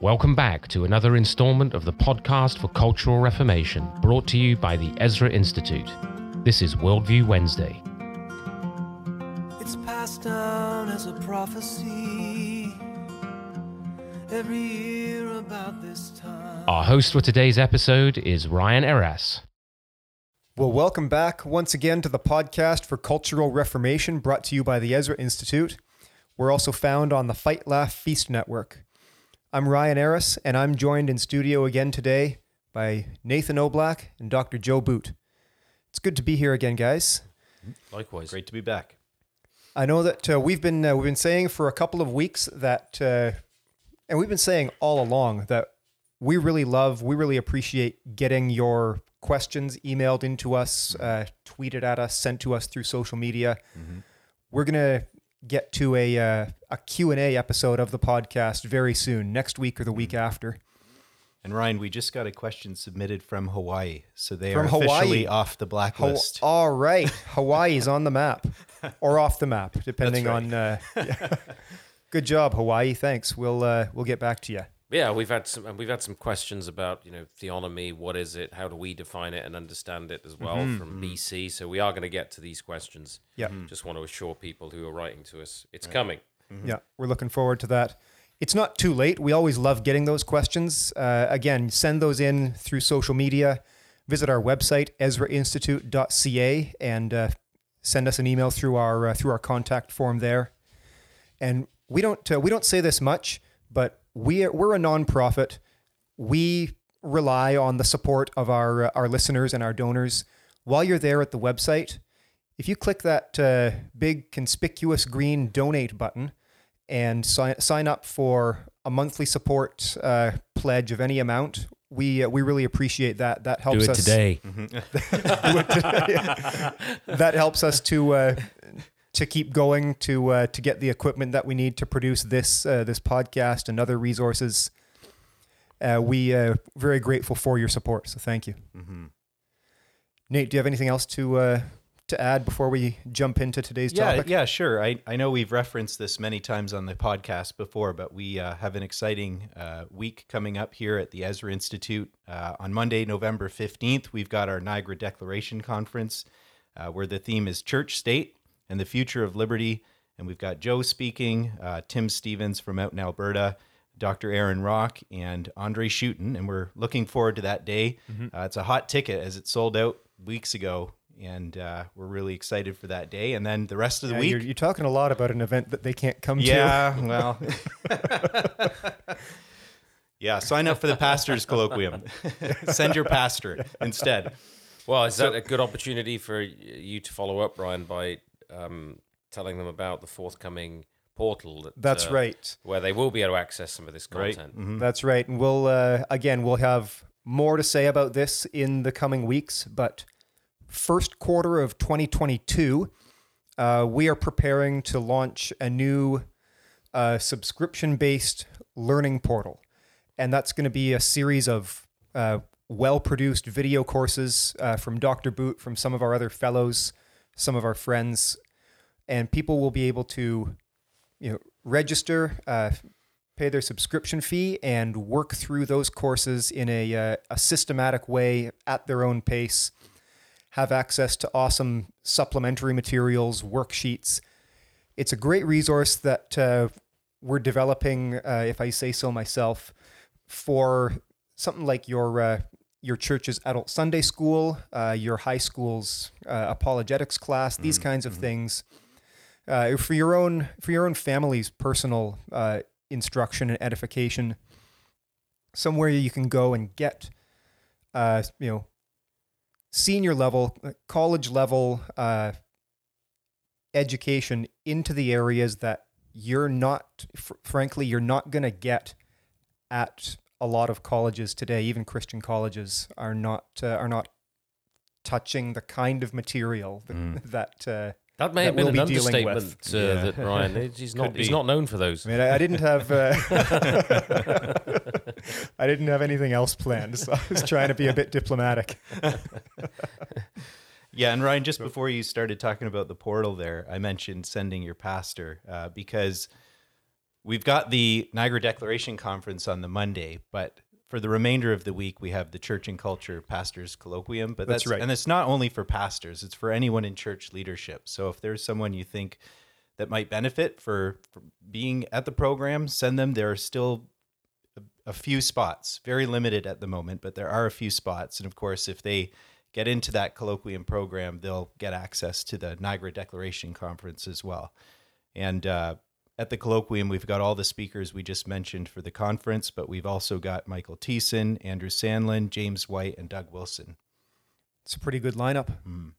Welcome back to another installment of the podcast for Cultural Reformation, brought to you by the Ezra Institute. This is Worldview Wednesday. It's passed down as a prophecy every year about this time. Our host for today's episode is Ryan Eras. Well, welcome back once again to the podcast for Cultural Reformation brought to you by the Ezra Institute. We're also found on the Fight Laugh Feast Network. I'm Ryan Eras, and I'm joined in studio again today by Nathan Oblak and Dr. Joe Boot. It's good to be here again, guys. Likewise. Great to be back. I know that uh, we've been uh, we've been saying for a couple of weeks that, uh, and we've been saying all along that we really love, we really appreciate getting your questions emailed into us, uh, tweeted at us, sent to us through social media. We're gonna get to a uh, a Q and A episode of the podcast very soon, next week or the week after. And Ryan, we just got a question submitted from Hawaii, so they From are Hawaii. officially off the Ho- blacklist. all right, Hawaii's on the map or off the map, depending That's on. Uh, yeah. Good job, Hawaii. Thanks. We'll uh, we'll get back to you. Yeah, we've had some we've had some questions about you know theonomy. What is it? How do we define it and understand it as well Mm-hmm, from BC? So we are going to get to these questions. Yeah. Just want to assure people who are writing to us, it's coming. Yeah, we're looking forward to that. It's not too late. We always love getting those questions. Uh, again, send those in through social media. Visit our website ezrainstitute.ca and uh, send us an email through our uh, through our contact form there. And we don't uh, we don't say this much, but we are, we're a nonprofit. We rely on the support of our uh, our listeners and our donors. While you're there at the website, if you click that uh, big conspicuous green donate button and sign, sign up for a monthly support uh, pledge of any amount, we uh, we really appreciate that. That helps Do helps it us today. that helps us to uh, to keep going to uh, to get the equipment that we need to produce this uh, this podcast and other resources. Uh, we uh, very grateful for your support. So thank you, Nate. Do you have anything else to uh, to add before we jump into today's yeah, topic? yeah, sure. I, I know we've referenced this many times on the podcast before, but we uh, have an exciting uh, week coming up here at the Ezra Institute. Uh, on Monday, November 15th, we've got our Niagara Declaration Conference uh, where the theme is church state and the future of liberty. And we've got Joe speaking, uh, Tim Stephens from out in Alberta, Dr. Aaron Rock, and Andre Schutten. And we're looking forward to that day. Uh, it's a hot ticket as it sold out weeks ago. And uh, we're really excited for that day. And then the rest of the Yeah, week. you're, you're talking a lot about an event that they can't come to. Yeah, well. yeah, sign up for the pastor's colloquium. Send your pastor instead. Well, is that a good opportunity for you to follow up, Ryan, by um, telling them about the forthcoming portal? That, That's uh, right. Where they will be able to access some of this Right. content. That's right. And we'll, uh, again, we'll have more to say about this in the coming weeks. But first quarter of 2022, uh, we are preparing to launch a new uh, subscription based learning portal. And that's going to be a series of uh, well produced video courses uh, from Dr. Boot, from some of our other fellows, some of our friends. And people will be able to you know, register, uh, pay their subscription fee, and work through those courses in a, uh, a systematic way at their own pace. Have access to awesome supplementary materials, worksheets. It's a great resource that uh, we're developing, uh, if I say so myself, for something like your uh, your church's adult Sunday school, uh, your high school's uh, apologetics class, these kinds of things uh, for your own for your own family's personal uh, instruction and edification. Somewhere you can go and get, uh, you know, senior level, uh, college level uh, education into the areas that you're not, fr- frankly, you're not going to get at a lot of colleges today. Even Christian colleges are not uh, are not touching the kind of material that. that uh, That may that have been we'll an be dealing understatement, with. uh, Yeah. that Ryan. He's not. He's be. not known for those. I mean, I, I didn't have uh, I didn't have anything else planned, so I was trying to be a bit diplomatic. Yeah, and Ryan, just before you started talking about the portal there, I mentioned sending your pastor uh, because we've got the Niagara Declaration Conference on the Monday, but for the remainder of the week, we have the Church and Culture Pastors Colloquium. But That's that's, right. and it's not only for pastors; it's for anyone in church leadership. So if there's someone you think that might benefit for, for being at the program, send them. There are still a, a few spots, very limited at the moment, but there are a few spots. And of course, if they get into that colloquium program, they'll get access to the Niagara Declaration Conference as well. And uh, at the colloquium, we've got all the speakers we just mentioned for the conference, but we've also got Michael Thiessen, Andrew Sandlin, James White, and Doug Wilson. It's a pretty good lineup. Mm.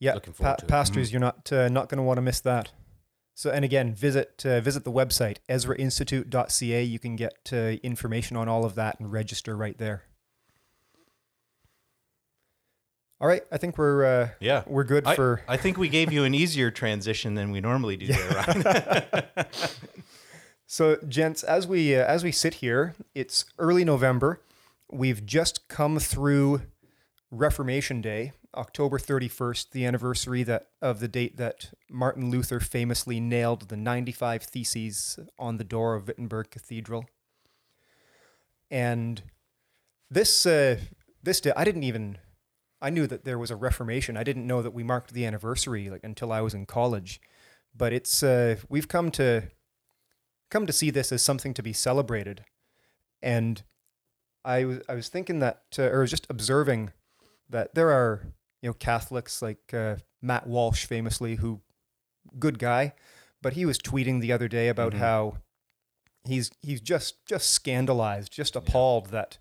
Yeah, Looking forward to it. pastors, you're not uh, not going to want to miss that. So, and again, visit uh, visit the website EzraInstitute.ca. You can get uh, information on all of that and register right there. All right, I think we're uh, Yeah. we're good I, for I think we gave you an easier transition than we normally do there, Ryan. So, gents, as we uh, as we sit here, it's early November. We've just come through Reformation Day, October 31st, the anniversary that of the date that Martin Luther famously nailed the 95 theses on the door of Wittenberg Cathedral. And this uh, this day, I didn't even I knew that there was a Reformation. I didn't know that we marked the anniversary like until I was in college. But it's uh, we've come to come to see this as something to be celebrated. And I was I was thinking that, uh, or was just observing that there are you know Catholics like uh, Matt Walsh, famously, who good guy, but he was tweeting the other day about Mhm. how he's he's just just scandalized, just appalled that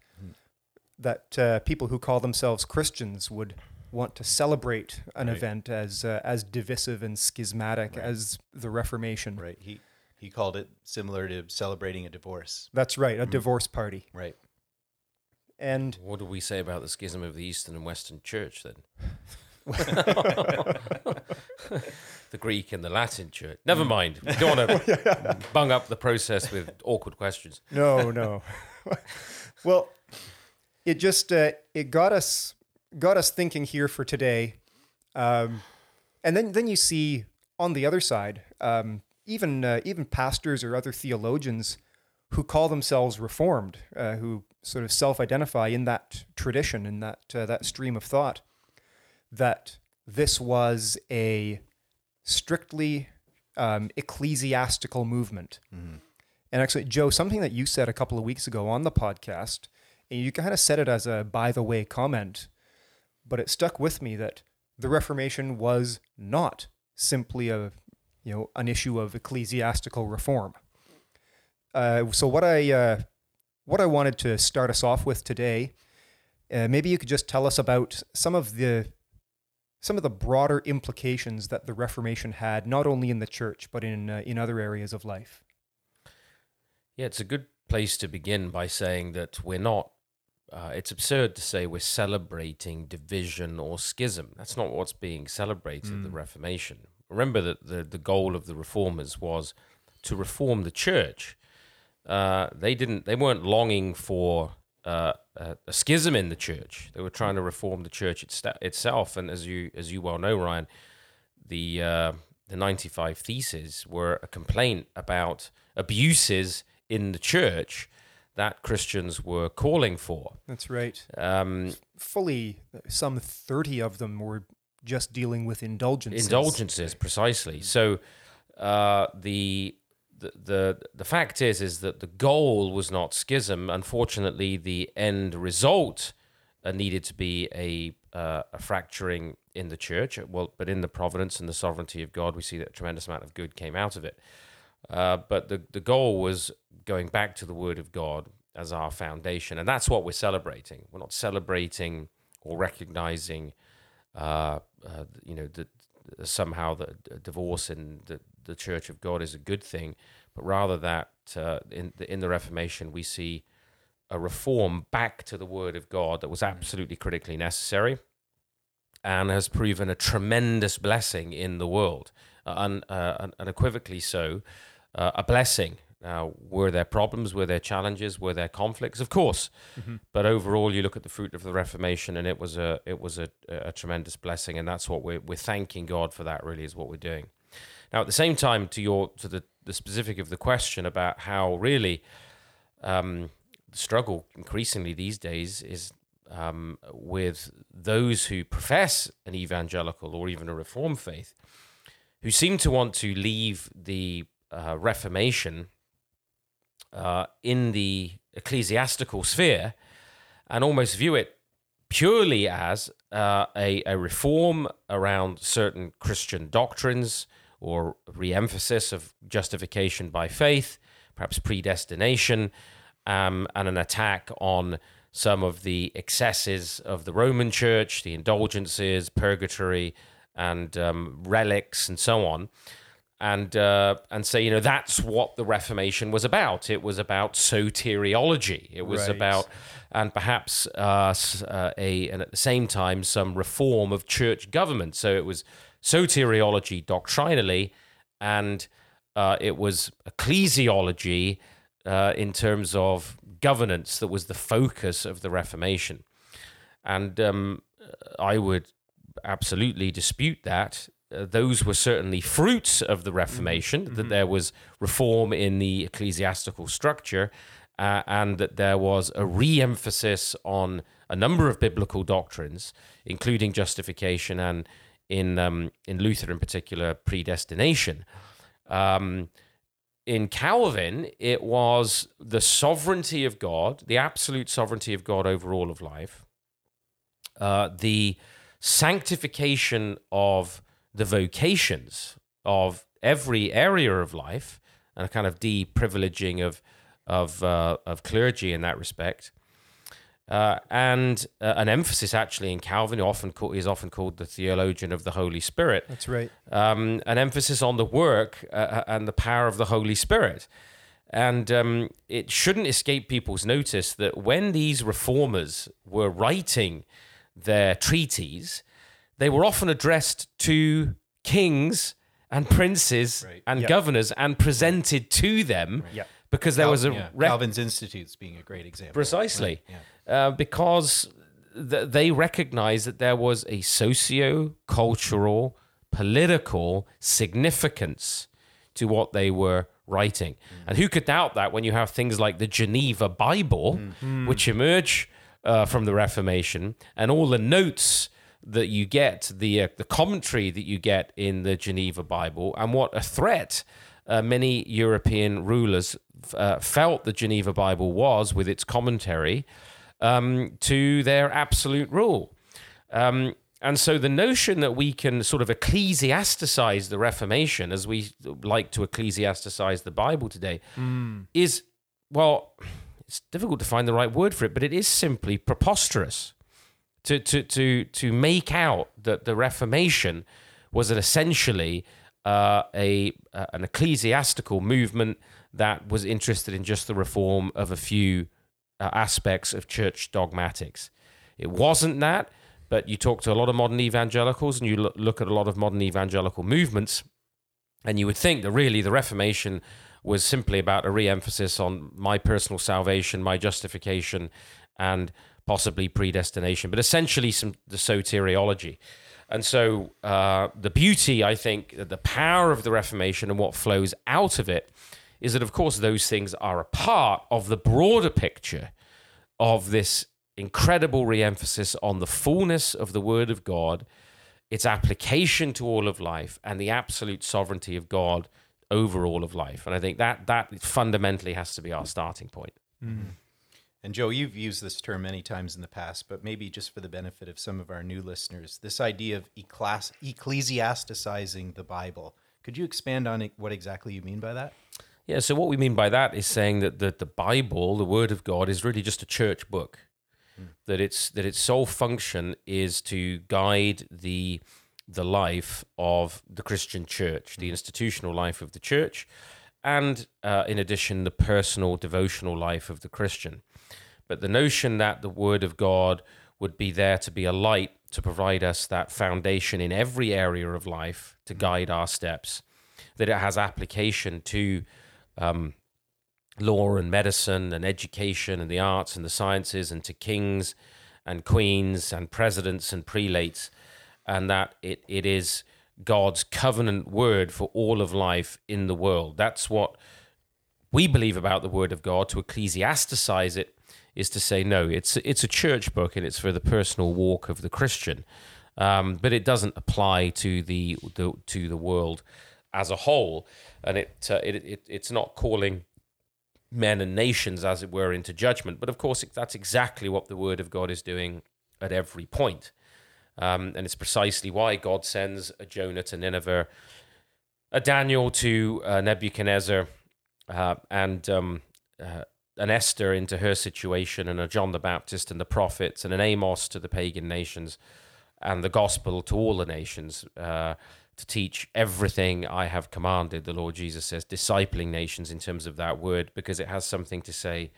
that uh, people who call themselves Christians would want to celebrate an Right. event as uh, as divisive and schismatic Right. as the Reformation. right. He he called it similar to celebrating a divorce. That's right, a Mhm. divorce party. Right. And What do we say about the schism of the Eastern and Western Church then? the Greek and the Latin Church. Never mind. We don't want to bung up the process with awkward questions. no, no. well, it just uh, it got us got us thinking here for today, um, and then then you see on the other side, um, even uh, even pastors or other theologians who call themselves reformed, uh, who sort of self-identify in that tradition, in that uh, that stream of thought, that this was a strictly um, ecclesiastical movement. And actually, Joe, something that you said a couple of weeks ago on the podcast, and you kind of said it as a by the way comment, but it stuck with me that the Reformation was not simply a you know an issue of ecclesiastical reform. Uh, so what I uh, what I wanted to start us off with today, uh, maybe you could just tell us about some of the some of the broader implications that the Reformation had, not only in the church but in uh, in other areas of life. Yeah, it's a good place to begin by saying that we're not. Uh, it's absurd to say we're celebrating division or schism. That's not what's being celebrated at the Reformation. Remember that the, the goal of the reformers was to reform the church. Uh, they didn't. They weren't longing for uh, a, a schism in the church. They were trying to reform the church itself. And as you as you well know, Ryan, the uh, the ninety five theses were a complaint about abuses in the church that Christians were calling for. That's right. Um, fully some 30 of them were just dealing with indulgences. indulgences precisely so uh, the, the the fact is is that the goal was not schism. Unfortunately the end result uh, needed to be a uh, a fracturing in the church. Well but in the providence and the sovereignty of God we see that a tremendous amount of good came out of it. Uh, but the the goal was going back to the word of God as our foundation. And that's what we're celebrating. We're not celebrating or recognizing uh, uh, you know, somehow the divorce and the, the Church of God is a good thing, but rather that uh, in the, in the Reformation we see a reform back to the Word of God that was absolutely critically necessary, and has proven a tremendous blessing in the world, uh, un, uh, unequivocally so, uh, a blessing. Now, were there problems? Were there challenges? Were there conflicts? Of course, but overall, you look at the fruit of the Reformation, and it was a it was a, a tremendous blessing, and that's what we're we're thanking God for. That really is what we're doing. Now, at the same time, to your to the the specific of the question about how really um, the struggle increasingly these days is um, with those who profess an evangelical or even a reformed faith, who seem to want to leave the uh, Reformation uh, in the ecclesiastical sphere and almost view it purely as uh, a, a reform around certain Christian doctrines or re-emphasis of justification by faith, perhaps predestination, um, and an attack on some of the excesses of the Roman Church, the indulgences, purgatory, and um, relics, and so on. And uh, and say, you know, that's what the Reformation was about. It was about soteriology. It was Right. about, and perhaps uh, uh, a, and at the same time, some reform of church government. So it was soteriology doctrinally, and uh, it was ecclesiology uh, in terms of governance that was the focus of the Reformation. And um, I would absolutely dispute that. Uh, those were certainly fruits of the Reformation, that there was reform in the ecclesiastical structure, uh, and that there was a re emphasis on a number of biblical doctrines, including justification and, in, um, in Luther in particular, predestination. Um, in Calvin, it was the sovereignty of God, the absolute sovereignty of God over all of life, uh, the sanctification of the vocations of every area of life, and a kind of deprivileging of of uh, of clergy in that respect, uh, and uh, an emphasis actually in Calvin, who often call, is often called the theologian of the Holy Spirit That's right. um, an emphasis on the work uh, and the power of the Holy Spirit. And um, it shouldn't escape people's notice that when these reformers were writing their treaties, they were often addressed to kings and princes Right. and Yep. governors and presented to them Yep. because there was a yeah, rec- Calvin's Institutes being a great example. Precisely. Right, Uh, because th- they recognized that there was a socio cultural, political significance to what they were writing. And who could doubt that when you have things like the Geneva Bible, which emerge uh, from the Reformation, and all the notes that you get, the uh, the commentary that you get in the Geneva Bible, and what a threat uh, many European rulers uh, felt the Geneva Bible was with its commentary um, to their absolute rule. Um, and so the notion that we can sort of ecclesiasticize the Reformation, as we like to ecclesiasticize the Bible today, is, well, it's difficult to find the right word for it, but it is simply preposterous to to to to make out that the Reformation was an essentially uh, a uh, an ecclesiastical movement that was interested in just the reform of a few uh, aspects of church dogmatics. It wasn't that, but you talk to a lot of modern evangelicals and you look, look at a lot of modern evangelical movements, and you would think that really the Reformation was simply about a re-emphasis on my personal salvation, my justification, and possibly predestination, but essentially some the soteriology. And so uh, the beauty, I think, the power of the Reformation and what flows out of it is that, of course, those things are a part of the broader picture of this incredible re-emphasis on the fullness of the Word of God, its application to all of life, and the absolute sovereignty of God over all of life. And I think that that fundamentally has to be our starting point. Mm. And Joe, you've used this term many times in the past, but maybe just for the benefit of some of our new listeners, this idea of ecclesi- ecclesiasticizing the Bible. Could you expand on what exactly you mean by that? Yeah, so what we mean by that is saying that the, the Bible, the Word of God, is really just a church book. Hmm. That its that its sole function is to guide the the life of the Christian church, the hmm. institutional life of the church, and uh, in addition, the personal devotional life of the Christian. But the notion that the Word of God would be there to be a light to provide us that foundation in every area of life to hmm. guide our steps, that it has application to um, law and medicine and education and the arts and the sciences and to kings and queens and presidents and prelates, and that it, it is God's covenant word for all of life in the world. That's what we believe about the word of God. To ecclesiasticize it is to say, no, it's, it's a church book and it's for the personal walk of the Christian. Um, but it doesn't apply to the, the to the world as a whole, and it, uh, it, it it's not calling men and nations, as it were, into judgment. But of course, that's exactly what the Word of God is doing at every point. Um, and it's precisely why God sends a Jonah to Nineveh, a Daniel to uh, Nebuchadnezzar, uh, and um, uh, an Esther into her situation, and a John the Baptist and the prophets, and an Amos to the pagan nations and the gospel to all the nations uh, to teach everything I have commanded, the Lord Jesus says, discipling nations in terms of that word, because it has something to say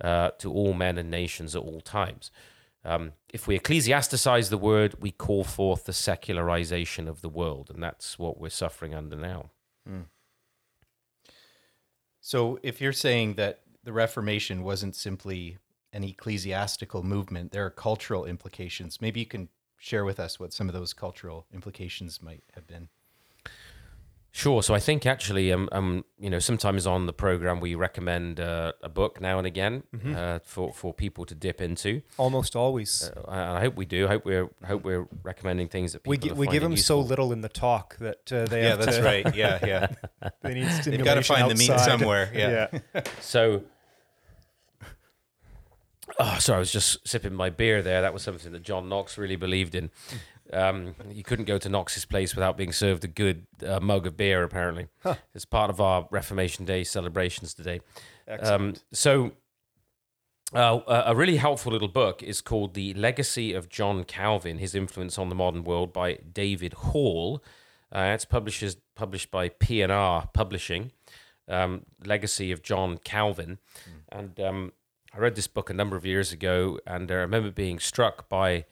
uh, to all men and nations at all times. Um, if we ecclesiasticize the word, we call forth the secularization of the world, and that's what we're suffering under now. Mm. So, if you're saying that the Reformation wasn't simply an ecclesiastical movement, there are cultural implications. Maybe you can share with us what some of those cultural implications might have been. Sure. So I think actually, um, um, you know, sometimes on the program we recommend uh, a book now and again mm-hmm. uh, for for people to dip into. Almost always. Uh, I hope we do. I hope we're I hope we're recommending things that we we give them useful. so little in the talk that uh, they. Yeah, that's to, right. Yeah, yeah. they need stimulation. They've got to find outside. the meat somewhere. Yeah. yeah. so Oh, sorry, I was just sipping my beer there. That was something that John Knox really believed in. Um, you couldn't go to Knox's place without being served a good uh, mug of beer, apparently. Huh. It's part of our Reformation Day celebrations today. Um, so, uh, a really helpful little book is called The Legacy of John Calvin His Influence on the Modern World by David Hall. Uh, it's published, published by P&R Publishing, um, Legacy of John Calvin. Mm. And um, I read this book a number of years ago, and I remember being struck by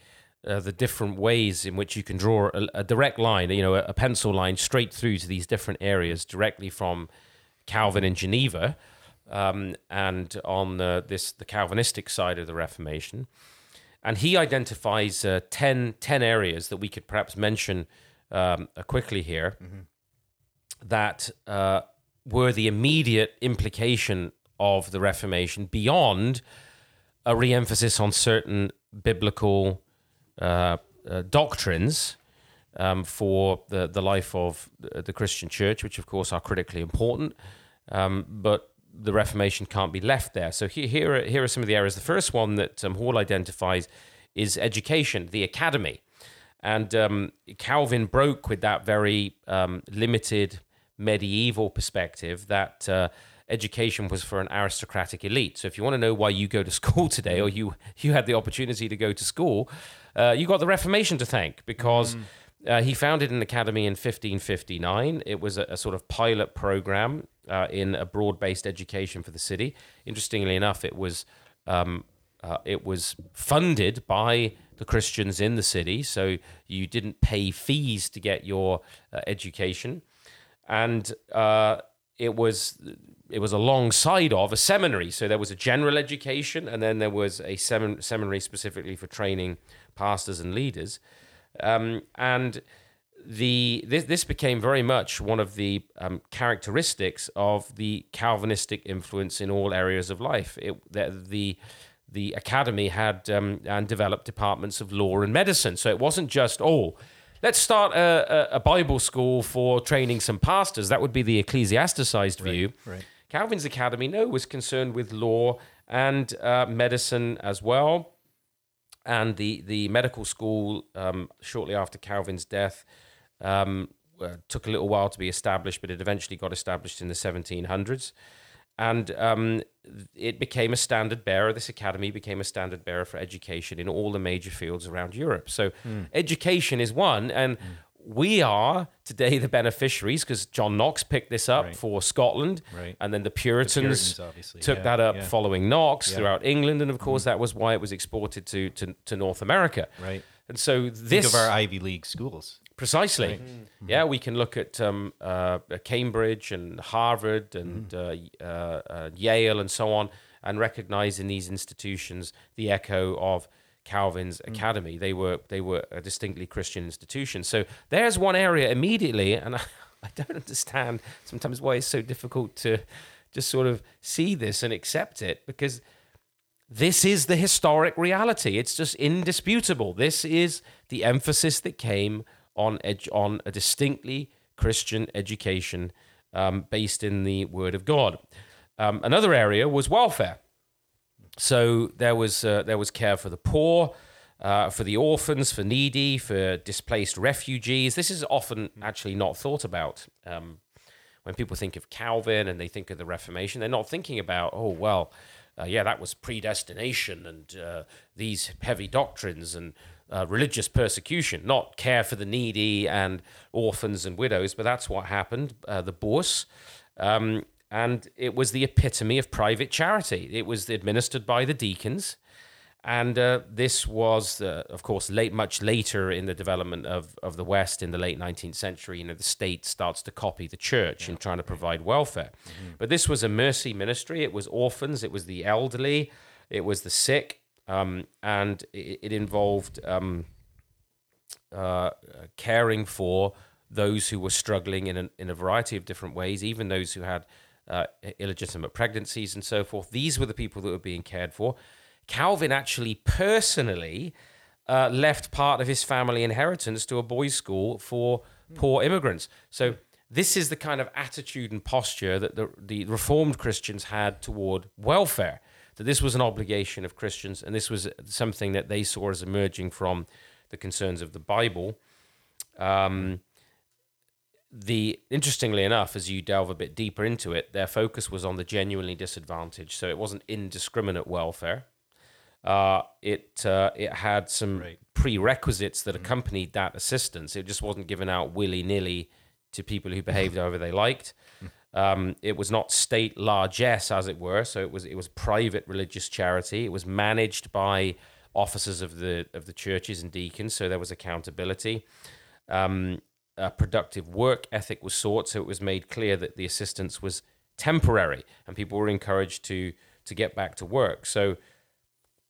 uh, the different ways in which you can draw a, a direct line, you know, a, a, pencil line straight through to these different areas directly from Calvin in Geneva, um, and on the, this the Calvinistic side of the Reformation. And he identifies uh, 10, 10 areas that we could perhaps mention um, uh, quickly here mm-hmm. that uh, were the immediate implication of the Reformation beyond a re-emphasis on certain biblical uh, uh, doctrines um, for the, the life of the Christian church, which of course are critically important. Um, but the Reformation can't be left there. So here, here, are, here are some of the areas. The first one that um, Hall identifies is education, the academy. And um, Calvin broke with that very um, limited medieval perspective that uh, education was for an aristocratic elite. So if you want to know why you go to school today, or you you had the opportunity to go to school, uh, you got the Reformation to thank because. Mm. Uh, he founded an academy in 1559. It was a, a sort of pilot program uh, in a broad-based education for the city. Interestingly enough, it was um, uh, it was funded by the Christians in the city, so you didn't pay fees to get your uh, education, and uh, it was it was alongside of a seminary. So there was a general education, and then there was a semin- seminary specifically for training pastors and leaders. Um, and the this, this became very much one of the um, characteristics of the Calvinistic influence in all areas of life. It, the, the the academy had um, and developed departments of law and medicine. So it wasn't just oh let's start a, a, Bible school for training some pastors. That would be the ecclesiasticized view. Right, right. Calvin's Academy, no, was concerned with law and uh, medicine as well. And the, the medical school, um, shortly after Calvin's death, um, uh, took a little while to be established, but it eventually got established in the 1700s. And um, it became a standard bearer. This academy became a standard bearer for education in all the major fields around Europe. So, mm. education is one. And mm we are today the beneficiaries because John Knox picked this up right. for Scotland, right. and then the Puritans, the Puritans took yeah. that up yeah. following Knox yeah. throughout England, and of course mm-hmm. that was why it was exported to, to, to North America. Right. And so this Think of our Ivy League schools. Precisely. Right. Mm-hmm. Yeah, we can look at um, uh, Cambridge and Harvard and mm-hmm. uh, uh, uh Yale and so on, and recognize in these institutions the echo of Calvin's academy. They were they were a distinctly Christian institution. So there's one area immediately, and I, I don't understand sometimes why it's so difficult to just sort of see this and accept it because this is the historic reality. It's just indisputable. This is the emphasis that came on ed- on a distinctly Christian education um, based in the Word of God. Um, another area was welfare. So there was uh, there was care for the poor, uh, for the orphans, for needy, for displaced refugees. This is often actually not thought about. Um, when people think of Calvin and they think of the Reformation, they're not thinking about, oh, well, uh, yeah, that was predestination and uh, these heavy doctrines and uh, religious persecution, not care for the needy and orphans and widows, but that's what happened. Uh, the Bourse. Um, and it was the epitome of private charity. It was administered by the deacons. And uh, this was, uh, of course, late, much later in the development of, of the West in the late 19th century. You know, the state starts to copy the church in trying to provide welfare. But this was a mercy ministry. It was orphans, it was the elderly, it was the sick, um, and it, it involved um, uh, caring for those who were struggling in a, in a variety of different ways, even those who had uh, illegitimate pregnancies and so forth. These were the people that were being cared for. Calvin actually personally uh, left part of his family inheritance to a boys' school for poor immigrants. So this is the kind of attitude and posture that the, the Reformed Christians had toward welfare. That this was an obligation of Christians, and this was something that they saw as emerging from the concerns of the Bible. Um, the interestingly enough, as you delve a bit deeper into it, their focus was on the genuinely disadvantaged. So it wasn't indiscriminate welfare. Uh, it uh, it had some Right. prerequisites that accompanied that assistance. It just wasn't given out willy nilly to people who behaved however they liked. Um, it was not state largesse, as it were. So it was it was private religious charity. It was managed by officers of the of the churches and deacons. So there was accountability. Um, a productive work ethic was sought. So it was made clear that the assistance was temporary, and people were encouraged to to get back to work. So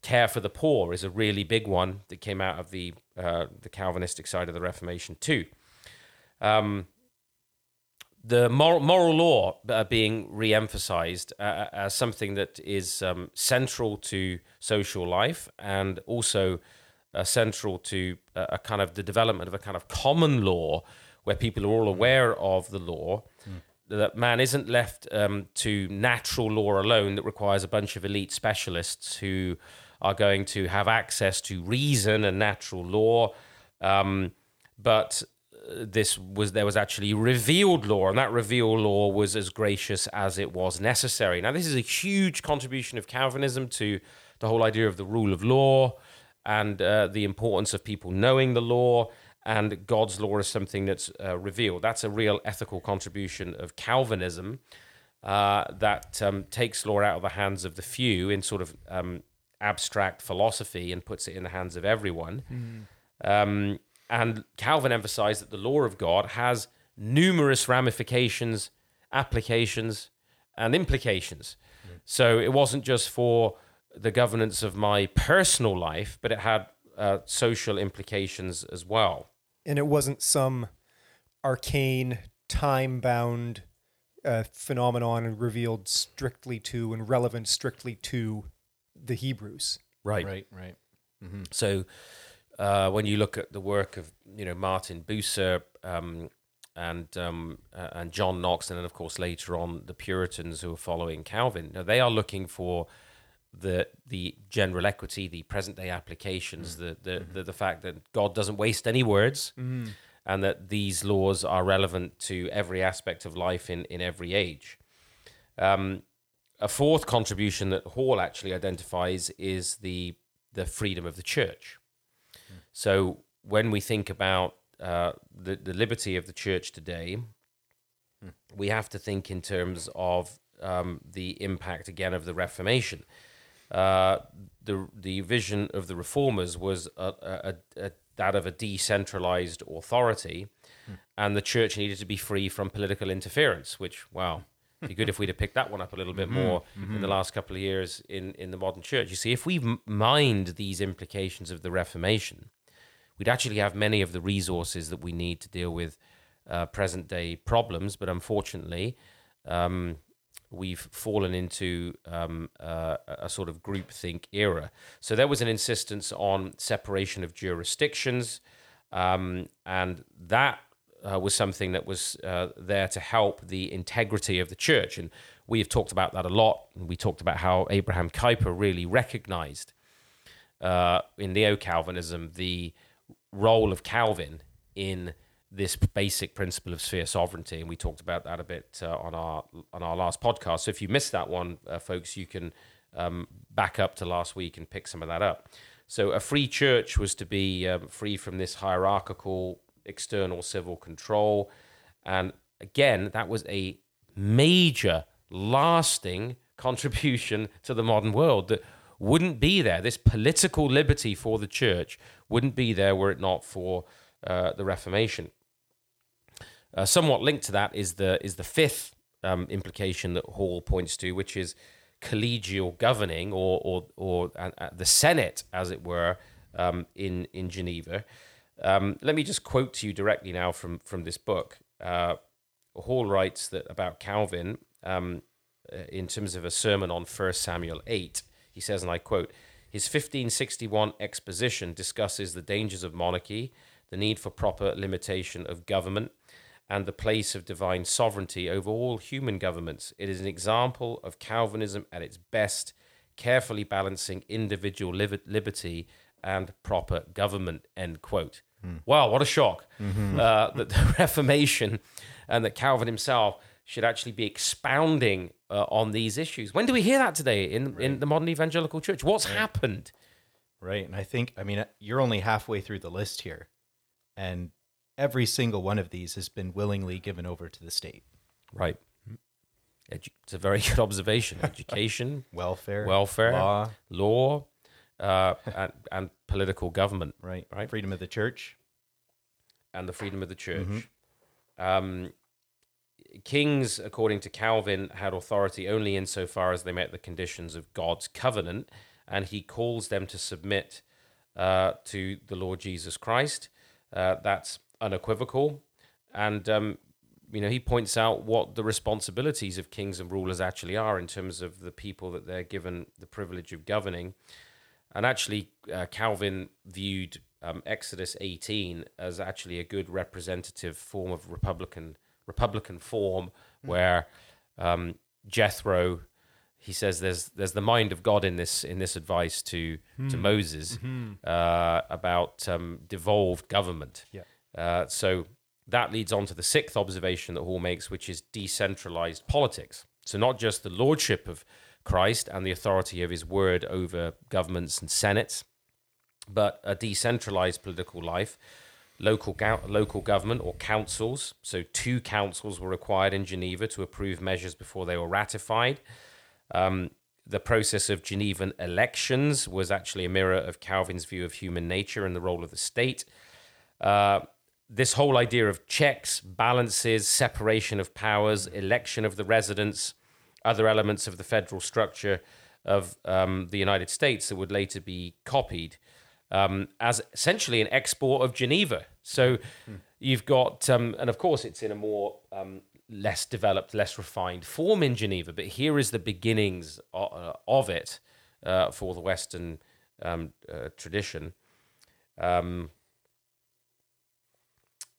care for the poor is a really big one that came out of the uh, the Calvinistic side of the Reformation too. Um, the moral, moral law uh, being re-emphasized uh, as something that is um, central to social life and also uh, central to uh, a kind of the development of a kind of common law where people are all aware of the law that man isn't left um, to natural law alone that requires a bunch of elite specialists who are going to have access to reason and natural law. Um, but uh, this was there was actually revealed law and that revealed law was as gracious as it was necessary. Now this is a huge contribution of calvinism to the whole idea of the rule of law and uh, the importance of people knowing the law and God's law is something that's uh, revealed. That's a real ethical contribution of Calvinism uh, that um, takes law out of the hands of the few in sort of um, abstract philosophy and puts it in the hands of everyone. Um, and Calvin emphasized that the law of God has numerous ramifications, applications, and implications. So it wasn't just for the governance of my personal life, but it had uh, social implications as well. and it wasn't some arcane, time bound uh, phenomenon and revealed strictly to and relevant strictly to the Hebrews. Right. Right, right. So uh, when you look at the work of you know Martin Bucer um, and um, uh, and John Knox, and then of course later on the Puritans who are following Calvin, now they are looking for the the general equity, the present day applications, the the, the the fact that God doesn't waste any words, and that these laws are relevant to every aspect of life in in every age. Um, a fourth contribution that Hall actually identifies is the the freedom of the church. So when we think about uh, the the liberty of the church today, we have to think in terms of um, the impact again of the Reformation. Uh, the the vision of the reformers was a, a, a, that of a decentralized authority, and the church needed to be free from political interference. Which wow, be good if we'd have picked that one up a little bit more in the last couple of years in, in the modern church. You see, if we m- mind these implications of the Reformation, we'd actually have many of the resources that we need to deal with uh, present day problems. But unfortunately, um, we've fallen into um, uh, a sort of groupthink era. So there was an insistence on separation of jurisdictions, um, and that uh, was something that was uh, there to help the integrity of the church. And we have talked about that a lot. And We talked about how Abraham Kuyper really recognized uh, in neo Calvinism the role of Calvin in this basic principle of sphere sovereignty, and we talked about that a bit uh, on our on our last podcast. So if you missed that one, uh, folks, you can um, back up to last week and pick some of that up. So a free church was to be um, free from this hierarchical external civil control, and again, that was a major, lasting contribution to the modern world that wouldn't be there. This political liberty for the church wouldn't be there were it not for uh, the Reformation. Uh, somewhat linked to that is the is the fifth um, implication that Hall points to, which is collegial governing, or or or uh, the Senate, as it were, um, in in Geneva. Um, let me just quote to you directly now from from this book. Uh, Hall writes that about Calvin um, uh, in terms of a sermon on 1 Samuel 8. He says, and I quote, his 1561 exposition discusses the dangers of monarchy, the need for proper limitation of government, and the place of divine sovereignty over all human governments. It is an example of Calvinism at its best, carefully balancing individual liberty and proper government. End quote. Wow, what a shock uh, that the Reformation and that Calvin himself should actually be expounding uh, on these issues. When do we hear that today in, in the modern evangelical church? What's happened? Right. And I think, I mean, you're only halfway through the list here. And every single one of these has been willingly given over to the state. Right. Edu- it's a very good observation. Education, Welfare, welfare, law, law, uh, and, and political government, right? Right. Freedom of the church. and the freedom of the church. Um, kings, according to Calvin, had authority only insofar as they met the conditions of God's covenant, and he calls them to submit uh, to the Lord Jesus Christ. Uh, that's unequivocal, and um, you know he points out what the responsibilities of kings and rulers actually are in terms of the people that they're given the privilege of governing. And actually, uh, Calvin viewed um, Exodus 18 as actually a good representative form of Republican Republican form, where um, Jethro, he says, there's there's the mind of God in this in this advice to to Moses uh, about um, devolved government. Yeah. Uh, so that leads on to the sixth observation that Hall makes, which is decentralized politics. So not just the lordship of Christ and the authority of his word over governments and senates, but a decentralized political life, local gou- local government or councils. So two councils were required in Geneva to approve measures before they were ratified. Um, the process of Genevan elections was actually a mirror of Calvin's view of human nature and the role of the state. Uh, this whole idea of checks, balances, separation of powers, election of the residents, other elements of the federal structure of um, the United States that would later be copied um, as essentially an export of Geneva. So you've got, um, and of course, it's in a more um, less developed, less refined form in Geneva, but here is the beginnings of, uh, of it uh, for the Western um, uh, tradition.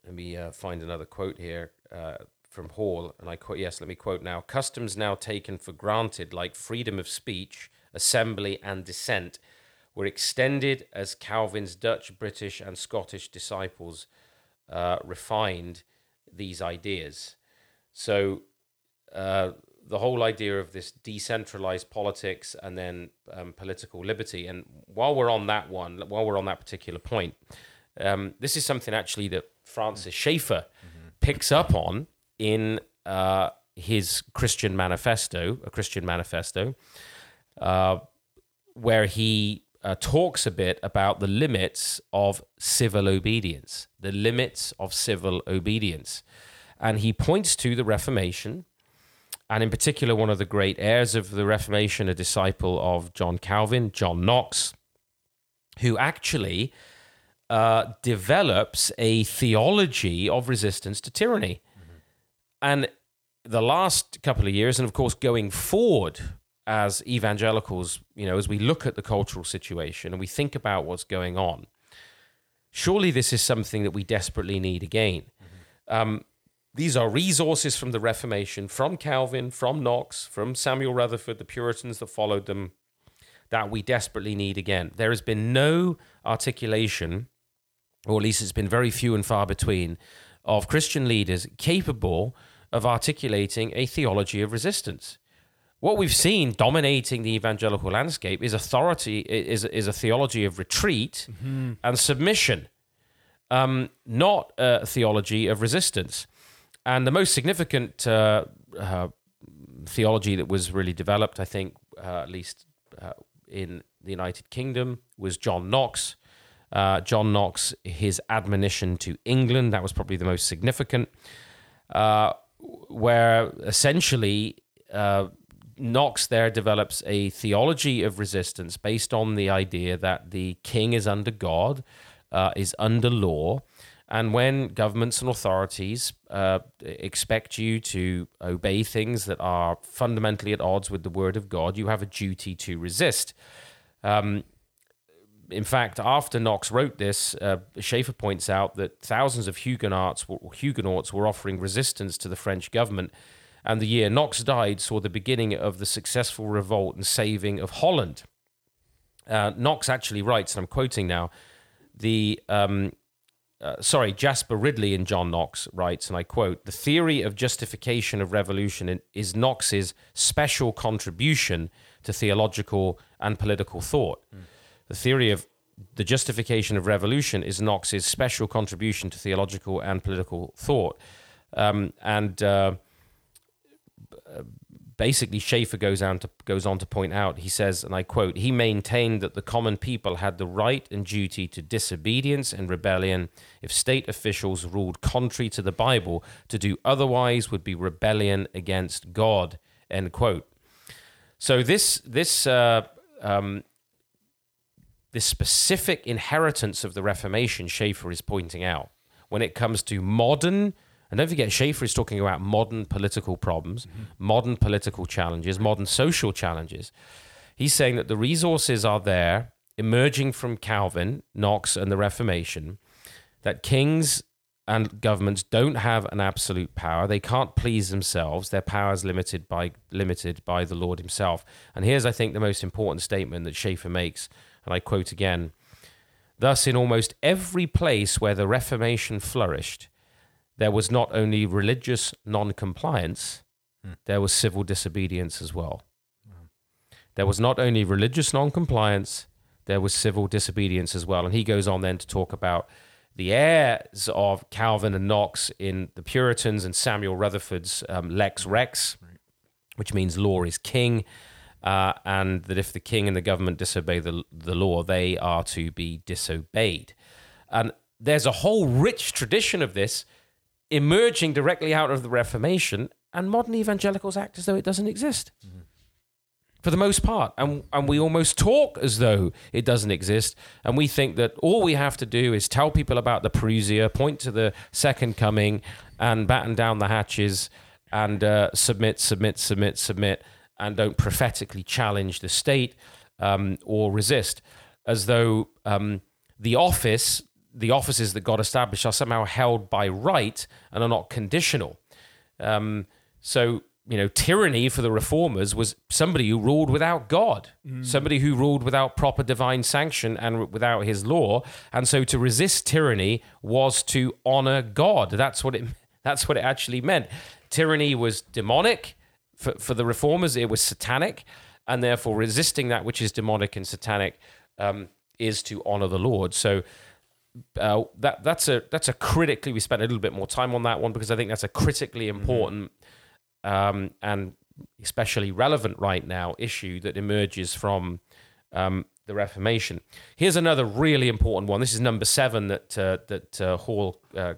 Let me uh, find another quote here uh, from Hall, and I quote. Yes, let me quote now. Customs now taken for granted, like freedom of speech, assembly, and dissent, were extended as Calvin's Dutch, British, and Scottish disciples uh, refined these ideas. So uh, the whole idea of this decentralized politics and then um, political liberty. And while we're on that one, while we're on that particular point, um, this is something actually that Francis Schaeffer picks up on in uh, his Christian manifesto, a Christian manifesto, uh, where he uh, talks a bit about the limits of civil obedience, the limits of civil obedience. And he points to the Reformation and in particular, one of the great heirs of the Reformation, a disciple of John Calvin, John Knox, who actually uh, develops a theology of resistance to tyranny. And the last couple of years, and of course, going forward as evangelicals, you know, as we look at the cultural situation and we think about what's going on, surely this is something that we desperately need again. Um, these are resources from the Reformation, from Calvin, from Knox, from Samuel Rutherford, the Puritans that followed them, that we desperately need again. There has been no articulation, or at least it's been very few and far between, of Christian leaders capable of articulating a theology of resistance. What we've seen dominating the evangelical landscape is authority is is a theology of retreat and submission, um, not a theology of resistance. And the most significant uh, uh, theology that was really developed, I think, uh, at least uh, in the United Kingdom, was John Knox. Uh, John Knox, his admonition to England, that was probably the most significant, uh, where essentially Knox there develops a theology of resistance based on the idea that the king is under God, is under law, and when governments and authorities uh, expect you to obey things that are fundamentally at odds with the word of God, you have a duty to resist. Um, in fact, after Knox wrote this, uh, Schaeffer points out that thousands of Huguenots, Huguenots were offering resistance to the French government. And the year Knox died saw the beginning of the successful revolt and saving of Holland. Uh, Knox actually writes, and I'm quoting now, the um, uh, sorry, Jasper Ridley and John Knox writes, and I quote: "The theory of justification of revolution is Knox's special contribution to theological and political thought. Mm. The theory of the justification of revolution is Knox's special contribution to theological and political thought." Um, and uh, basically Schaeffer goes on to goes on to point out he says and I quote he maintained that the common people had the right and duty to disobedience and rebellion if state officials ruled contrary to the Bible to do otherwise would be rebellion against God end quote so this this uh, um, this specific inheritance of the Reformation Schaeffer is pointing out when it comes to modern and don't forget, Schaeffer is talking about modern political problems, mm-hmm. modern political challenges, modern social challenges. He's saying that the resources are there, emerging from Calvin, Knox, and the Reformation, that kings and governments don't have an absolute power. They can't please themselves. Their power is limited by limited by the Lord Himself. And here's, I think, the most important statement that Schaeffer makes, and I quote again. Thus, in almost every place where the Reformation flourished, there was not only religious non-compliance, hmm. there was civil disobedience as well. There was not only religious non-compliance, there was civil disobedience as well. And he goes on then to talk about the heirs of Calvin and Knox in the Puritans and Samuel Rutherford's um, Lex Rex, which means law is king. Uh, and that if the king and the government disobey the, the law, they are to be disobeyed. And there's a whole rich tradition of this emerging directly out of the Reformation, and modern evangelicals act as though it doesn't exist. Mm-hmm. For the most part. And, and we almost talk as though it doesn't exist. And we think that all we have to do is tell people about the parousia, point to the second coming, and batten down the hatches and uh, submit, submit, submit, submit, and don't prophetically challenge the state um, or resist, as though um, the office the offices that God established are somehow held by right and are not conditional. Um, so, you know, tyranny for the reformers was somebody who ruled without God, mm. somebody who ruled without proper divine sanction and without his law. And so to resist tyranny was to honor God. That's what it that's what it actually meant. Tyranny was demonic. For, for the reformers, it was satanic. And therefore, resisting that which is demonic and satanic um, is to honor the Lord. So uh, that that's a that's a critically we spent a little bit more time on that one because I think that's a critically mm-hmm. important um, and especially relevant right now issue that emerges from um, the Reformation. Here's another really important one. This is number seven that uh, that uh, Hall uh,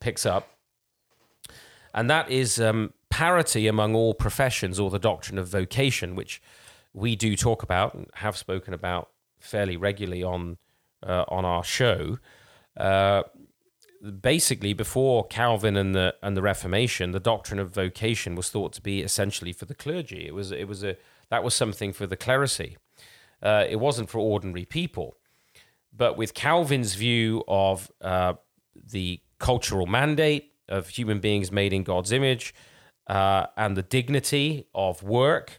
picks up, and that is um, parity among all professions or the doctrine of vocation, which we do talk about and have spoken about fairly regularly on uh, on our show. Uh, basically, before Calvin and the and the Reformation, the doctrine of vocation was thought to be essentially for the clergy. It was it was a that was something for the clerisy. Uh, it wasn't for ordinary people. But with Calvin's view of uh, the cultural mandate of human beings made in God's image uh, and the dignity of work,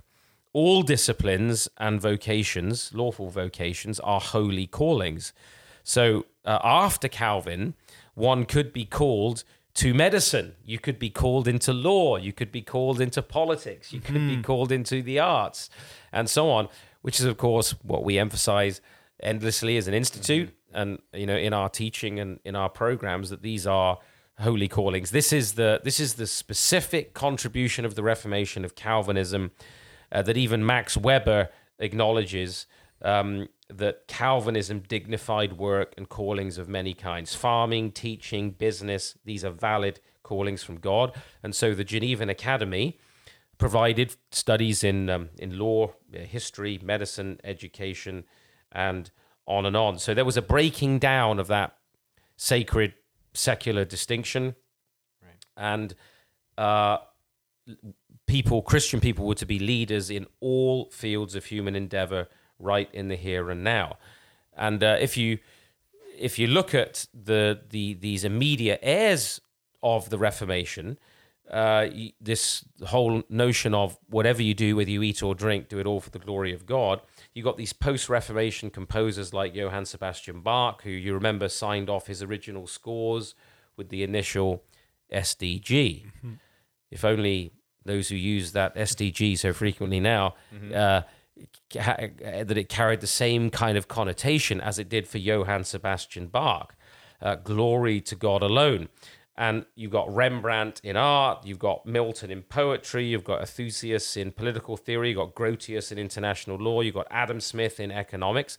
all disciplines and vocations, lawful vocations, are holy callings. So uh, after Calvin, one could be called to medicine. You could be called into law. You could be called into politics. You could be called into the arts and so on, which is, of course, what we emphasize endlessly as an institute and you know in our teaching and in our programs that these are holy callings. This is the this is the specific contribution of the reformation of calvinism uh, that even max weber acknowledges um, that calvinism dignified work and callings of many kinds. Farming teaching business these are valid callings from god. And so the genevan academy provided studies in um, in law uh, history medicine education and on and on. So there was a breaking down of that sacred secular distinction, Right. and uh, people, Christian people, were to be leaders in all fields of human endeavor, right in the here and now. And uh, if you if you look at the the these immediate heirs of the Reformation, uh, this whole notion of whatever you do, whether you eat or drink, do it all for the glory of God. You got these post-Reformation composers like Johann Sebastian Bach, who you remember signed off his original scores with the initial SDG. If only those who use that SDG so frequently now. Uh, ca- that it carried the same kind of connotation as it did for Johann Sebastian Bach. Uh, glory to God alone. And you've got Rembrandt in art, you've got Milton in poetry, you've got Althusius in political theory, you've got Grotius in international law, you've got Adam Smith in economics.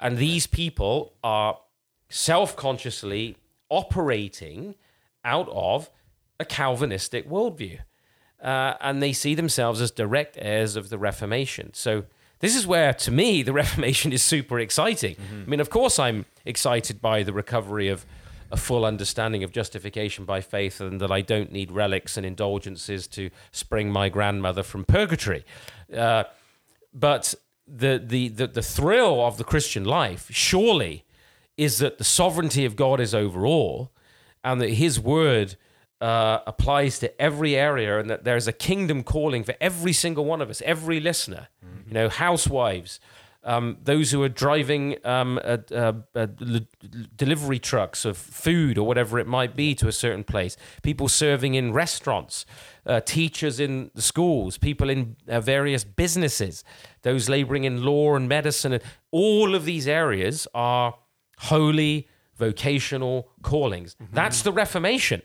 And these people are self consciously operating out of a Calvinistic worldview. Uh, and they see themselves as direct heirs of the Reformation. So, this is where, to me, the Reformation is super exciting. I mean, of course, I'm excited by the recovery of a full understanding of justification by faith and that I don't need relics and indulgences to spring my grandmother from purgatory. Uh, but the, the, the, the thrill of the Christian life, surely, is that the sovereignty of God is over all and that his word uh, applies to every area and that there's a kingdom calling for every single one of us, every listener, you know, housewives, um, those who are driving um, a, a, a l- delivery trucks of food or whatever it might be to a certain place, people serving in restaurants, uh, teachers in the schools, people in uh, various businesses, those laboring in law and medicine. All of these areas are holy vocational callings. That's the Reformation.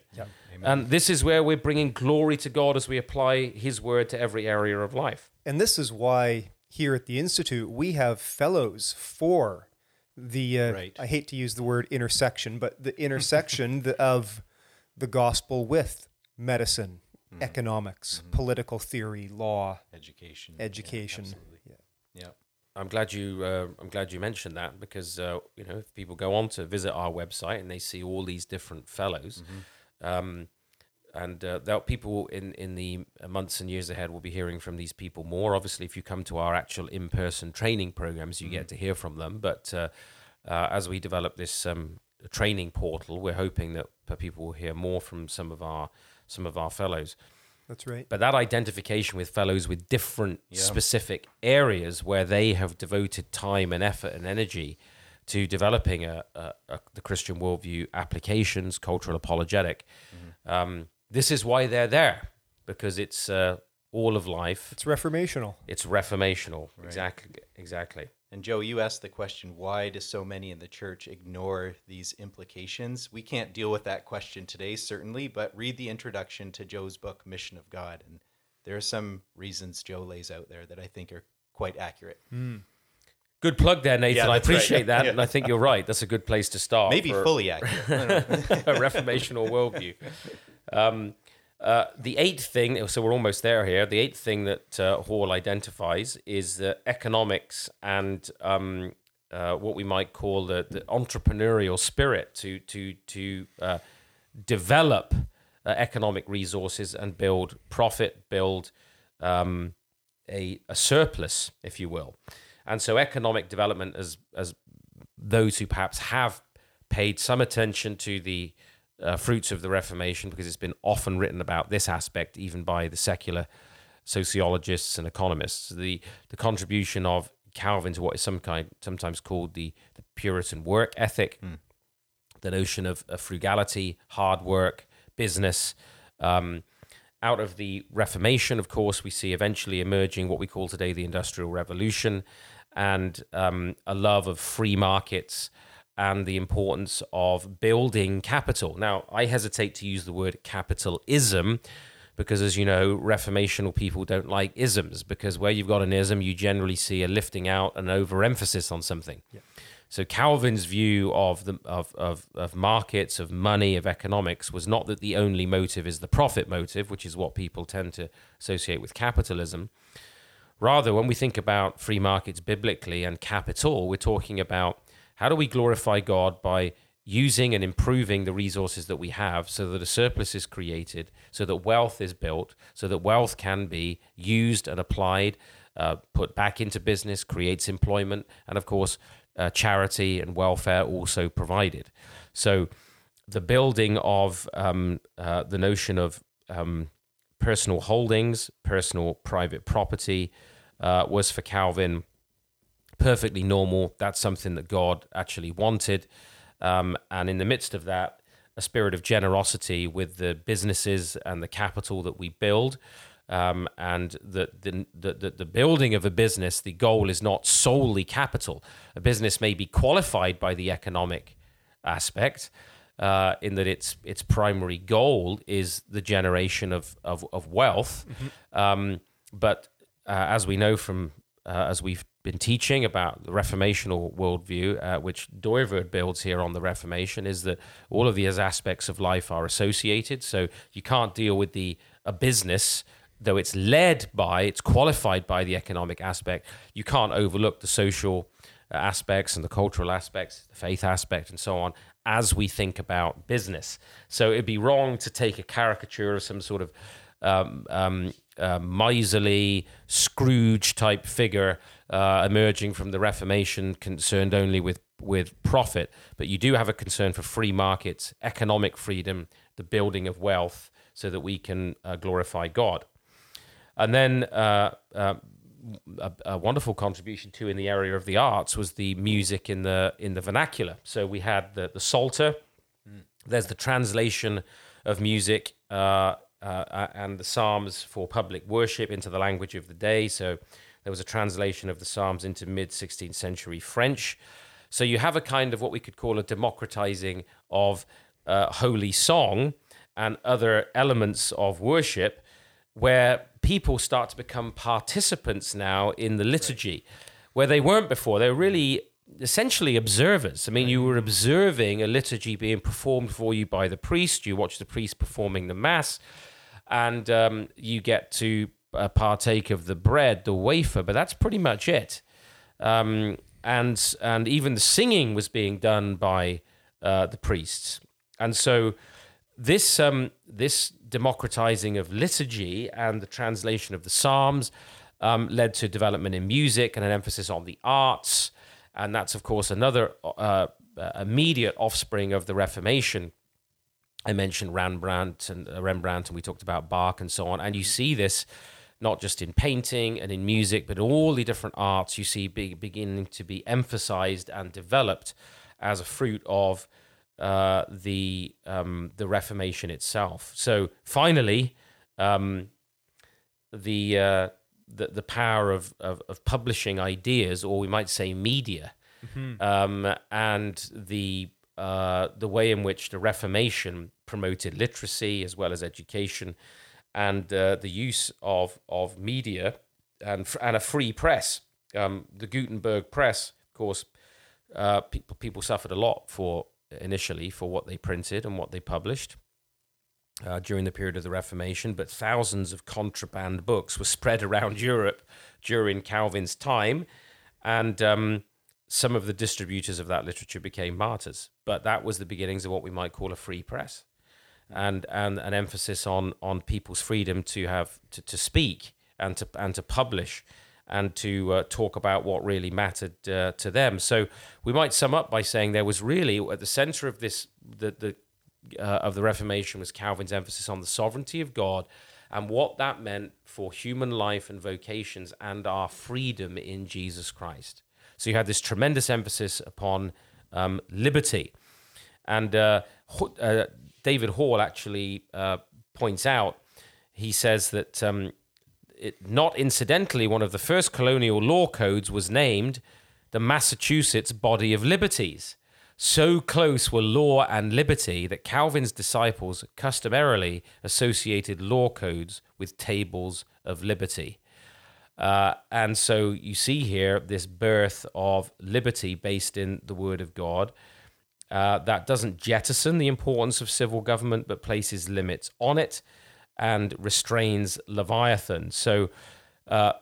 And this is where we're bringing glory to God as we apply His word to every area of life. And this is why here at the Institute we have fellows for the, uh, Right. I hate to use the word intersection, but the intersection the, of the gospel with medicine, economics, political theory, law, Education. Yeah, education. absolutely. Yeah. I'm glad you. Uh, I'm glad you mentioned that because uh, you know if people go on to visit our website and they see all these different fellows, um, and uh, there people in in the months and years ahead will be hearing from these people more. Obviously, if you come to our actual in-person training programs, you get to hear from them. But uh, uh, as we develop this um, training portal, we're hoping that people will hear more from some of our some of our fellows. That's right. But that identification with fellows with different specific areas where they have devoted time and effort and energy to developing a, a, a the Christian worldview applications, cultural apologetic. Um, this is why they're there because it's uh, all of life. It's reformational. It's reformational. Exactly. Exactly. And Joe, you asked the question, why do so many in the church ignore these implications? We can't deal with that question today, certainly, but read the introduction to Joe's book, Mission of God. And there are some reasons Joe lays out there that I think are quite accurate. Good plug there, Nathan. Yeah, I that's right. appreciate that, Yeah. and I think you're right. That's a good place to start. Maybe for- fully accurate. I don't know. a reformational worldview. Um, Uh, the eighth thing, so we're almost there here. The eighth thing that uh, Hall identifies is the economics and um, uh, what we might call the, the entrepreneurial spirit to to to uh, develop uh, economic resources and build profit, build um, a, a surplus, if you will. And so, economic development, as as those who perhaps have paid some attention to the uh, fruits of the Reformation because it's been often written about this aspect, even by the secular sociologists and economists. The the contribution of Calvin to what is some kind sometimes called the, the Puritan work ethic, mm. the notion of, of, frugality, hard work, business. Um, out of the Reformation, of course, we see eventually emerging what we call today the Industrial Revolution and um, a love of free markets and the importance of building capital. Now, I hesitate to use the word capitalism because, as you know, reformational people don't like isms because where you've got an ism, you generally see a lifting out and overemphasis on something. Yeah. So Calvin's view of the of, of of markets, of money, of economics was not that the only motive is the profit motive, which is what people tend to associate with capitalism. Rather, when we think about free markets biblically and capital, we're talking about how do we glorify God by using and improving the resources that we have so that a surplus is created, so that wealth is built, so that wealth can be used and applied, uh, put back into business, creates employment, and of course, uh, charity and welfare also provided. So, the building of um, uh, the notion of um, personal holdings, personal private property, uh, was for Calvin perfectly normal. That's something that God actually wanted. Um, and in the midst of that, a spirit of generosity with the businesses and the capital that we build. Um, and the, the, the, the building of a business, the goal is not solely capital. A business may be qualified by the economic aspect, uh, in that its its primary goal is the generation of of, of wealth. Mm-hmm. Um, but uh, as we know from uh, as we've been teaching about the Reformational worldview, uh, which Dooyeweerd builds here on the Reformation, is that all of these aspects of life are associated. So you can't deal with the a business, though it's led by, it's qualified by the economic aspect. You can't overlook the social uh, aspects and the cultural aspects, the faith aspect, and so on, as we think about business. So it'd be wrong to take a caricature of some sort of um, um, uh, miserly Scrooge type figure uh, emerging from the Reformation, concerned only with with profit, but you do have a concern for free markets, economic freedom, the building of wealth, so that we can uh, glorify God. And then uh, uh, a, a, wonderful contribution too in the area of the arts was the music in the in the vernacular. So we had the the psalter. Mm. There's the translation of music uh, uh, and the Psalms for public worship into the language of the day. So there was a translation of the Psalms into mid 16th century French. So you have a kind of what we could call a democratizing of uh, holy song and other elements of worship where people start to become participants now in the liturgy where they weren't before. They were really essentially observers. I mean, you were observing a liturgy being performed for you by the priest. You watch the priest performing the mass, and um, you get to uh, partake of the bread, the wafer. But that's pretty much it. Um, and and even the singing was being done by uh, the priests. And so this um, this democratizing of liturgy and the translation of the psalms um, led to development in music and an emphasis on the arts and that's of course another uh, uh, immediate offspring of the Reformation. I mentioned Rembrandt and uh, Rembrandt, and we talked about Bach and so on. And you see this not just in painting and in music, but all the different arts you see be, beginning to be emphasized and developed as a fruit of uh, the um, the Reformation itself. So finally, um, the uh, the, the power of, of, of publishing ideas, or we might say media, mm-hmm. um, and the uh, the way in which the Reformation promoted literacy as well as education, and uh, the use of of media and and a free press. Um, the Gutenberg press, of course, uh, people people suffered a lot for initially for what they printed and what they published. uh, during the period of the Reformation, but thousands of contraband books were spread around Europe during Calvin's time, and um, some of the distributors of that literature became martyrs. But that was the beginnings of what we might call a free press, and and an emphasis on on people's freedom to have to, to speak and to and to publish and to uh, talk about what really mattered uh, to them. So we might sum up by saying there was really at the center of this the the uh, of the Reformation was Calvin's emphasis on the sovereignty of God and what that meant for human life and vocations and our freedom in Jesus Christ. So you had this tremendous emphasis upon um, liberty. And uh, uh, David Hall actually uh, points out, he says that um, it, not incidentally, one of the first colonial law codes was named the Massachusetts Body of Liberties. So close were law and liberty that Calvin's disciples customarily associated law codes with tables of liberty. Uh, and so you see here this birth of liberty based in the Word of God. Uh, that doesn't jettison the importance of civil government, but places limits on it and restrains Leviathan. So, uh,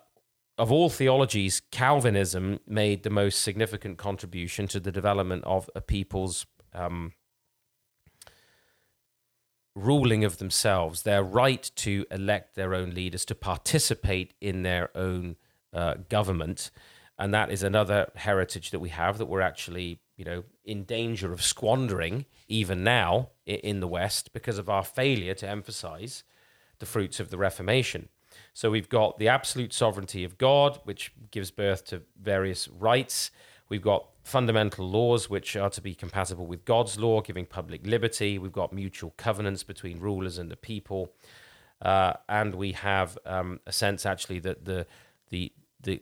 of all theologies, Calvinism made the most significant contribution to the development of a people's um, ruling of themselves, their right to elect their own leaders, to participate in their own uh, government. And that is another heritage that we have that we're actually, you know, in danger of squandering even now in the West because of our failure to emphasize the fruits of the Reformation. So we've got the absolute sovereignty of God, which gives birth to various rights. We've got fundamental laws which are to be compatible with God's law, giving public liberty. We've got mutual covenants between rulers and the people. Uh, and we have um, a sense actually that the, the, the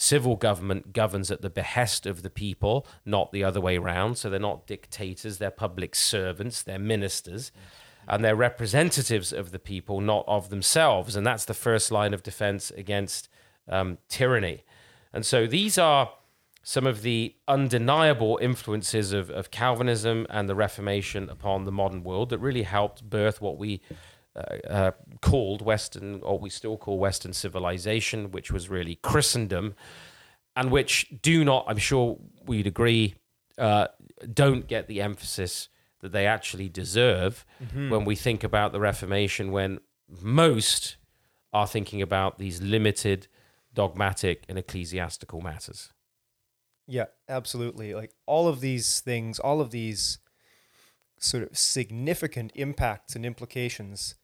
civil government governs at the behest of the people, not the other way around. So they're not dictators, they're public servants, they're ministers. And they're representatives of the people, not of themselves. And that's the first line of defense against um, tyranny. And so these are some of the undeniable influences of, of Calvinism and the Reformation upon the modern world that really helped birth what we uh, uh, called Western, or we still call Western civilization, which was really Christendom, and which do not, I'm sure we'd agree, uh, don't get the emphasis that they actually deserve mm-hmm. when we think about the Reformation, when most are thinking about these limited dogmatic and ecclesiastical matters. Yeah, absolutely. Like all of these things, all of these sort of significant impacts and implications,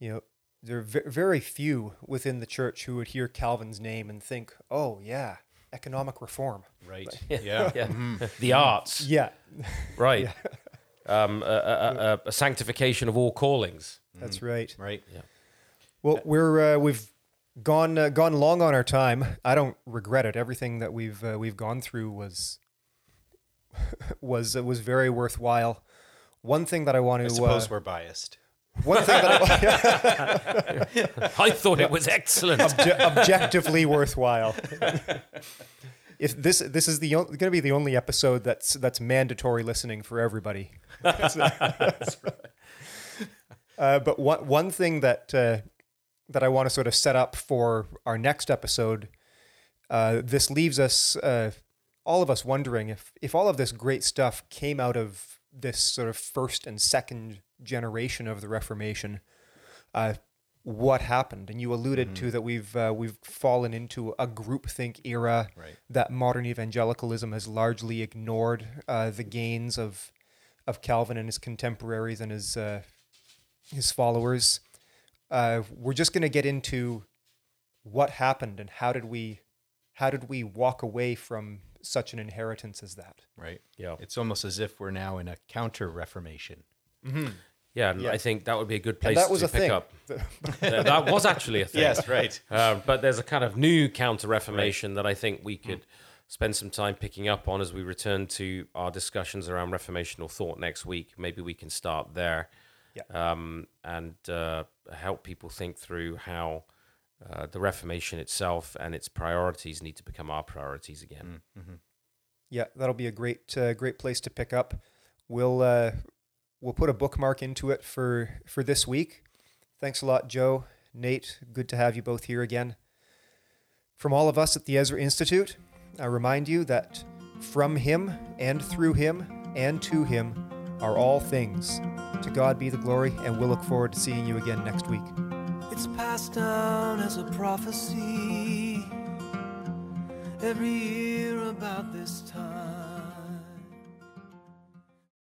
you know, there are very few within the church who would hear Calvin's name and think, oh, yeah, economic reform. Right. yeah. yeah. Mm-hmm. The arts. Yeah. Right. Yeah um, a, a, a, a, sanctification of all callings. That's mm. right. Right. Yeah. Well, we're uh, we've gone uh, gone long on our time. I don't regret it. Everything that we've uh, we've gone through was was uh, was very worthwhile. One thing that I want to I suppose we're biased. One thing that I, I thought it was excellent, Obje- objectively worthwhile if this this is the going to be the only episode that's that's mandatory listening for everybody. that's right. Uh, but one one thing that uh, that I want to sort of set up for our next episode, uh, this leaves us uh, all of us wondering if if all of this great stuff came out of this sort of first and second generation of the Reformation. Uh, what happened and you alluded mm-hmm. to that we've uh, we've fallen into a groupthink era right. that modern evangelicalism has largely ignored uh, the gains of of Calvin and his contemporaries and his uh, his followers uh, we're just going to get into what happened and how did we how did we walk away from such an inheritance as that right yeah it's almost as if we're now in a counter reformation mm-hmm. Yeah, and yeah. I think that would be a good place to pick thing. up. that was actually a thing. Yes, right. Uh, but there's a kind of new counter Reformation right. that I think we could spend some time picking up on as we return to our discussions around reformational thought next week. Maybe we can start there yeah. um, and uh, help people think through how uh, the Reformation itself and its priorities need to become our priorities again. Mm-hmm. Yeah, that'll be a great, uh, great place to pick up. We'll uh, we'll put a bookmark into it for for this week. Thanks a lot, Joe, Nate. Good to have you both here again. From all of us at the Ezra Institute, I remind you that from him and through him and to him are all things. To God be the glory, and we'll look forward to seeing you again next week. It's passed down as a prophecy every year about this time.